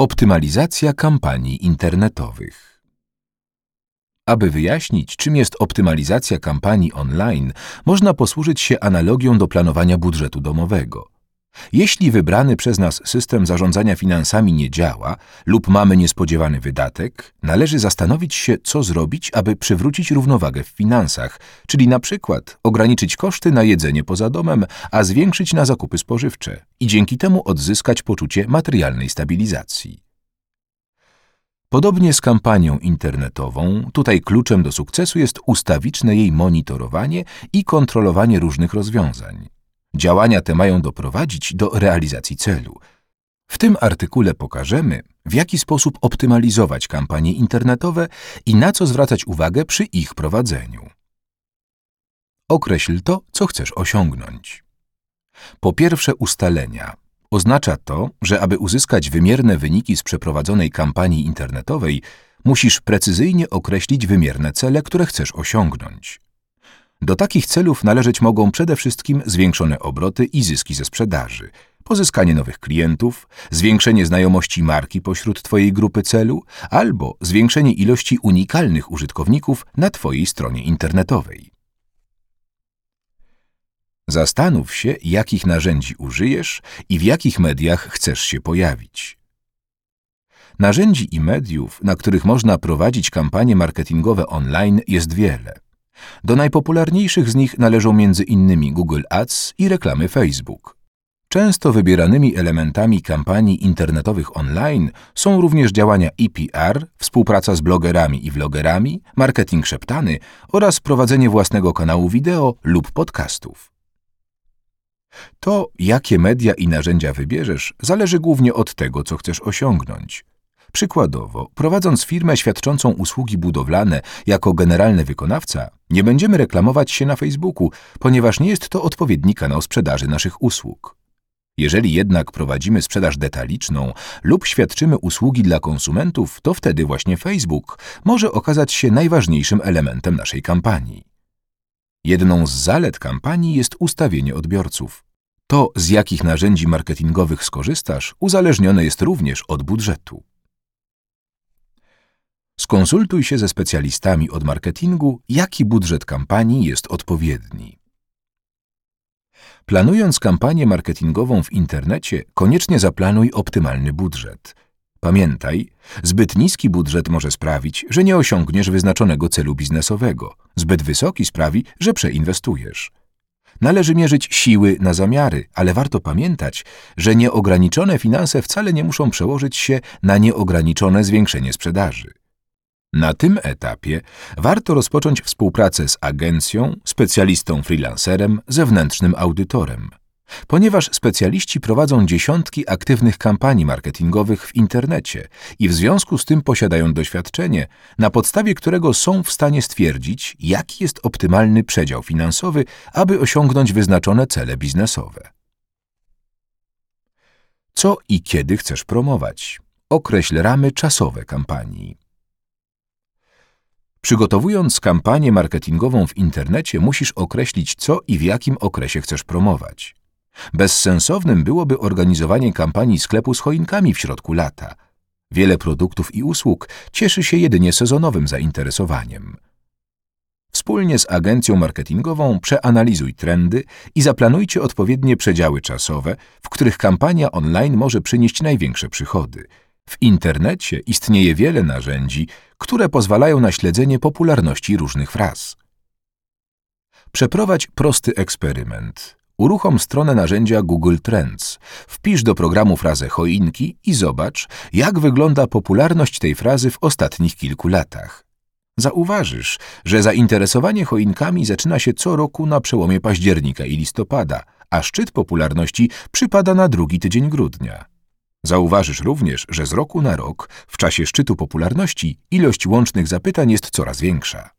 Optymalizacja kampanii internetowych. Aby wyjaśnić, czym jest optymalizacja kampanii online, można posłużyć się analogią do planowania budżetu domowego. Jeśli wybrany przez nas system zarządzania finansami nie działa lub mamy niespodziewany wydatek, należy zastanowić się, co zrobić, aby przywrócić równowagę w finansach, czyli na przykład ograniczyć koszty na jedzenie poza domem, a zwiększyć na zakupy spożywcze i dzięki temu odzyskać poczucie materialnej stabilizacji. Podobnie z kampanią internetową, tutaj kluczem do sukcesu jest ustawiczne jej monitorowanie i kontrolowanie różnych rozwiązań. Działania te mają doprowadzić do realizacji celu. W tym artykule pokażemy, w jaki sposób optymalizować kampanie internetowe i na co zwracać uwagę przy ich prowadzeniu. Określ to, co chcesz osiągnąć. Po pierwsze, ustalenia. Oznacza to, że aby uzyskać wymierne wyniki z przeprowadzonej kampanii internetowej, musisz precyzyjnie określić wymierne cele, które chcesz osiągnąć. Do takich celów należeć mogą przede wszystkim zwiększone obroty i zyski ze sprzedaży, pozyskanie nowych klientów, zwiększenie znajomości marki pośród Twojej grupy celu albo zwiększenie ilości unikalnych użytkowników na Twojej stronie internetowej. Zastanów się, jakich narzędzi użyjesz i w jakich mediach chcesz się pojawić. Narzędzi i mediów, na których można prowadzić kampanie marketingowe online jest wiele. Do najpopularniejszych z nich należą m.in. Google Ads i reklamy Facebook. Często wybieranymi elementami kampanii internetowych online są również działania EPR, współpraca z blogerami i vlogerami, marketing szeptany oraz prowadzenie własnego kanału wideo lub podcastów. To, jakie media i narzędzia wybierzesz, zależy głównie od tego, co chcesz osiągnąć. Przykładowo, prowadząc firmę świadczącą usługi budowlane jako generalny wykonawca, nie będziemy reklamować się na Facebooku, ponieważ nie jest to odpowiedni kanał sprzedaży naszych usług. Jeżeli jednak prowadzimy sprzedaż detaliczną lub świadczymy usługi dla konsumentów, to wtedy właśnie Facebook może okazać się najważniejszym elementem naszej kampanii. Jedną z zalet kampanii jest ustawienie odbiorców. To, z jakich narzędzi marketingowych skorzystasz, uzależnione jest również od budżetu. Skonsultuj się ze specjalistami od marketingu, jaki budżet kampanii jest odpowiedni. Planując kampanię marketingową w internecie, koniecznie zaplanuj optymalny budżet. Pamiętaj, zbyt niski budżet może sprawić, że nie osiągniesz wyznaczonego celu biznesowego. Zbyt wysoki sprawi, że przeinwestujesz. Należy mierzyć siły na zamiary, ale warto pamiętać, że nieograniczone finanse wcale nie muszą przełożyć się na nieograniczone zwiększenie sprzedaży. Na tym etapie warto rozpocząć współpracę z agencją, specjalistą freelancerem, zewnętrznym audytorem. Ponieważ specjaliści prowadzą dziesiątki aktywnych kampanii marketingowych w internecie i w związku z tym posiadają doświadczenie, na podstawie którego są w stanie stwierdzić, jaki jest optymalny przedział finansowy, aby osiągnąć wyznaczone cele biznesowe. Co i kiedy chcesz promować? Określ ramy czasowe kampanii. Przygotowując kampanię marketingową w internecie, musisz określić, co i w jakim okresie chcesz promować. Bezsensownym byłoby organizowanie kampanii sklepu z choinkami w środku lata. Wiele produktów i usług cieszy się jedynie sezonowym zainteresowaniem. Wspólnie z agencją marketingową przeanalizuj trendy i zaplanujcie odpowiednie przedziały czasowe, w których kampania online może przynieść największe przychody – w internecie istnieje wiele narzędzi, które pozwalają na śledzenie popularności różnych fraz. Przeprowadź prosty eksperyment. Uruchom stronę narzędzia Google Trends, wpisz do programu frazę choinki i zobacz, jak wygląda popularność tej frazy w ostatnich kilku latach. Zauważysz, że zainteresowanie choinkami zaczyna się co roku na przełomie października i listopada, a szczyt popularności przypada na drugi tydzień grudnia. Zauważysz również, że z roku na rok, w czasie szczytu popularności, ilość łącznych zapytań jest coraz większa.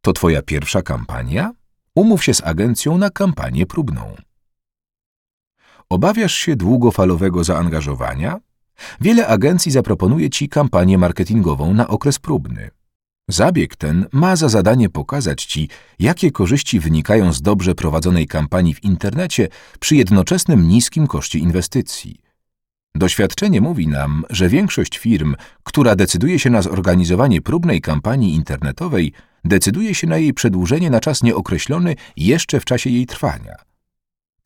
To Twoja pierwsza kampania? Umów się z agencją na kampanię próbną. Obawiasz się długofalowego zaangażowania? Wiele agencji zaproponuje Ci kampanię marketingową na okres próbny. Zabieg ten ma za zadanie pokazać Ci, jakie korzyści wynikają z dobrze prowadzonej kampanii w internecie przy jednoczesnym niskim koszcie inwestycji. Doświadczenie mówi nam, że większość firm, która decyduje się na zorganizowanie próbnej kampanii internetowej, decyduje się na jej przedłużenie na czas nieokreślony jeszcze w czasie jej trwania.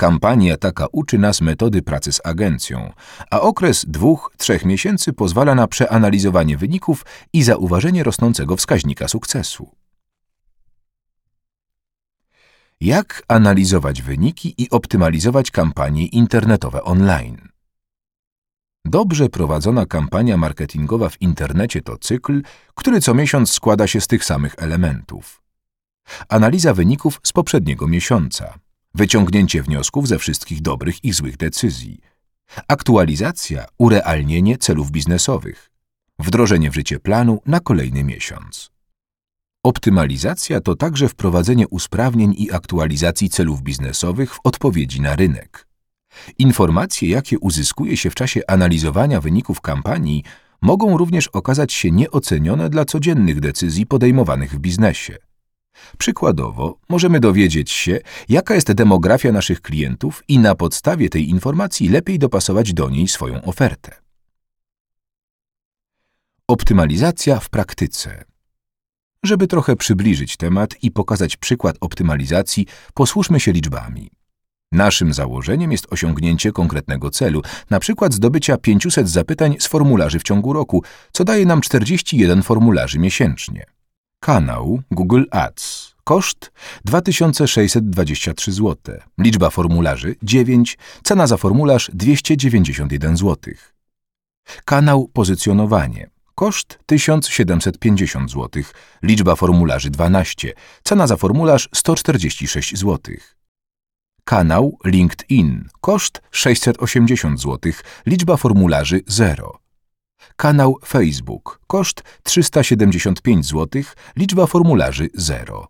Kampania taka uczy nas metody pracy z agencją, a okres dwóch, trzech miesięcy pozwala na przeanalizowanie wyników i zauważenie rosnącego wskaźnika sukcesu. Jak analizować wyniki i optymalizować kampanie internetowe online? Dobrze prowadzona kampania marketingowa w internecie to cykl, który co miesiąc składa się z tych samych elementów. Analiza wyników z poprzedniego miesiąca, wyciągnięcie wniosków ze wszystkich dobrych i złych decyzji, aktualizacja, urealnienie celów biznesowych, wdrożenie w życie planu na kolejny miesiąc. Optymalizacja to także wprowadzenie usprawnień i aktualizacji celów biznesowych w odpowiedzi na rynek. Informacje, jakie uzyskuje się w czasie analizowania wyników kampanii, mogą również okazać się nieocenione dla codziennych decyzji podejmowanych w biznesie. Przykładowo, możemy dowiedzieć się, jaka jest demografia naszych klientów i na podstawie tej informacji lepiej dopasować do niej swoją ofertę. Optymalizacja w praktyce. Żeby trochę przybliżyć temat i pokazać przykład optymalizacji, posłuszmy się liczbami. Naszym założeniem jest osiągnięcie konkretnego celu, na przykład zdobycia 500 zapytań z formularzy w ciągu roku, co daje nam 41 formularzy miesięcznie. Kanał Google Ads. Koszt 2623 zł. Liczba formularzy 9. Cena za formularz 291 zł. Kanał Pozycjonowanie. Koszt 1750 zł. Liczba formularzy 12. Cena za formularz 146 zł. Kanał LinkedIn. Koszt 680 zł. Liczba formularzy 0. Kanał Facebook. Koszt 375 zł. Liczba formularzy 0.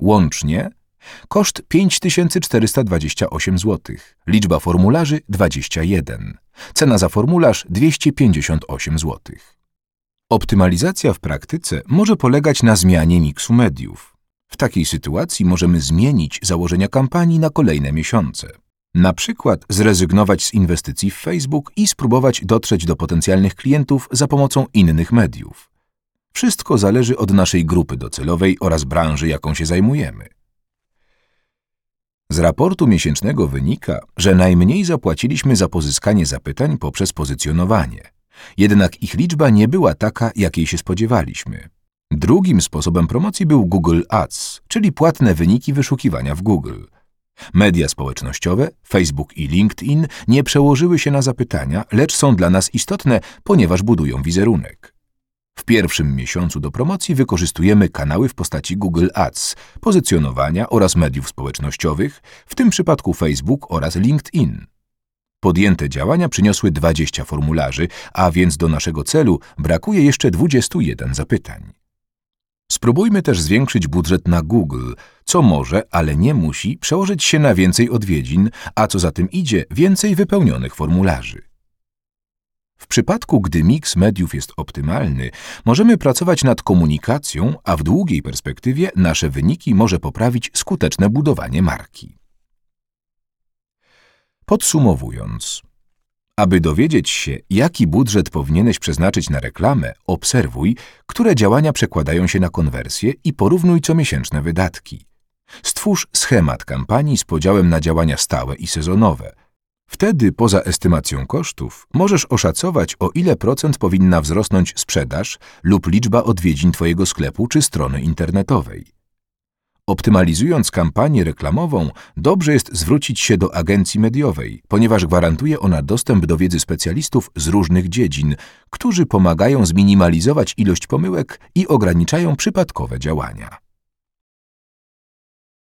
Łącznie koszt 5428 zł. Liczba formularzy 21. Cena za formularz 258 zł. Optymalizacja w praktyce może polegać na zmianie miksu mediów. W takiej sytuacji możemy zmienić założenia kampanii na kolejne miesiące. Na przykład zrezygnować z inwestycji w Facebook i spróbować dotrzeć do potencjalnych klientów za pomocą innych mediów. Wszystko zależy od naszej grupy docelowej oraz branży, jaką się zajmujemy. Z raportu miesięcznego wynika, że najmniej zapłaciliśmy za pozyskanie zapytań poprzez pozycjonowanie. Jednak ich liczba nie była taka, jakiej się spodziewaliśmy. Drugim sposobem promocji był Google Ads, czyli płatne wyniki wyszukiwania w Google. Media społecznościowe, Facebook i LinkedIn nie przełożyły się na zapytania, lecz są dla nas istotne, ponieważ budują wizerunek. W pierwszym miesiącu do promocji wykorzystujemy kanały w postaci Google Ads, pozycjonowania oraz mediów społecznościowych, w tym przypadku Facebook oraz LinkedIn. Podjęte działania przyniosły 20 formularzy, a więc do naszego celu brakuje jeszcze 21 zapytań. Spróbujmy też zwiększyć budżet na Google, co może, ale nie musi, przełożyć się na więcej odwiedzin, a co za tym idzie, więcej wypełnionych formularzy. W przypadku, gdy miks mediów jest optymalny, możemy pracować nad komunikacją, a w długiej perspektywie nasze wyniki może poprawić skuteczne budowanie marki. Podsumowując, aby dowiedzieć się, jaki budżet powinieneś przeznaczyć na reklamę, obserwuj, które działania przekładają się na konwersję i porównuj comiesięczne wydatki. Stwórz schemat kampanii z podziałem na działania stałe i sezonowe. Wtedy, poza estymacją kosztów, możesz oszacować, o ile procent powinna wzrosnąć sprzedaż lub liczba odwiedzin Twojego sklepu czy strony internetowej. Optymalizując kampanię reklamową, dobrze jest zwrócić się do agencji mediowej, ponieważ gwarantuje ona dostęp do wiedzy specjalistów z różnych dziedzin, którzy pomagają zminimalizować ilość pomyłek i ograniczają przypadkowe działania.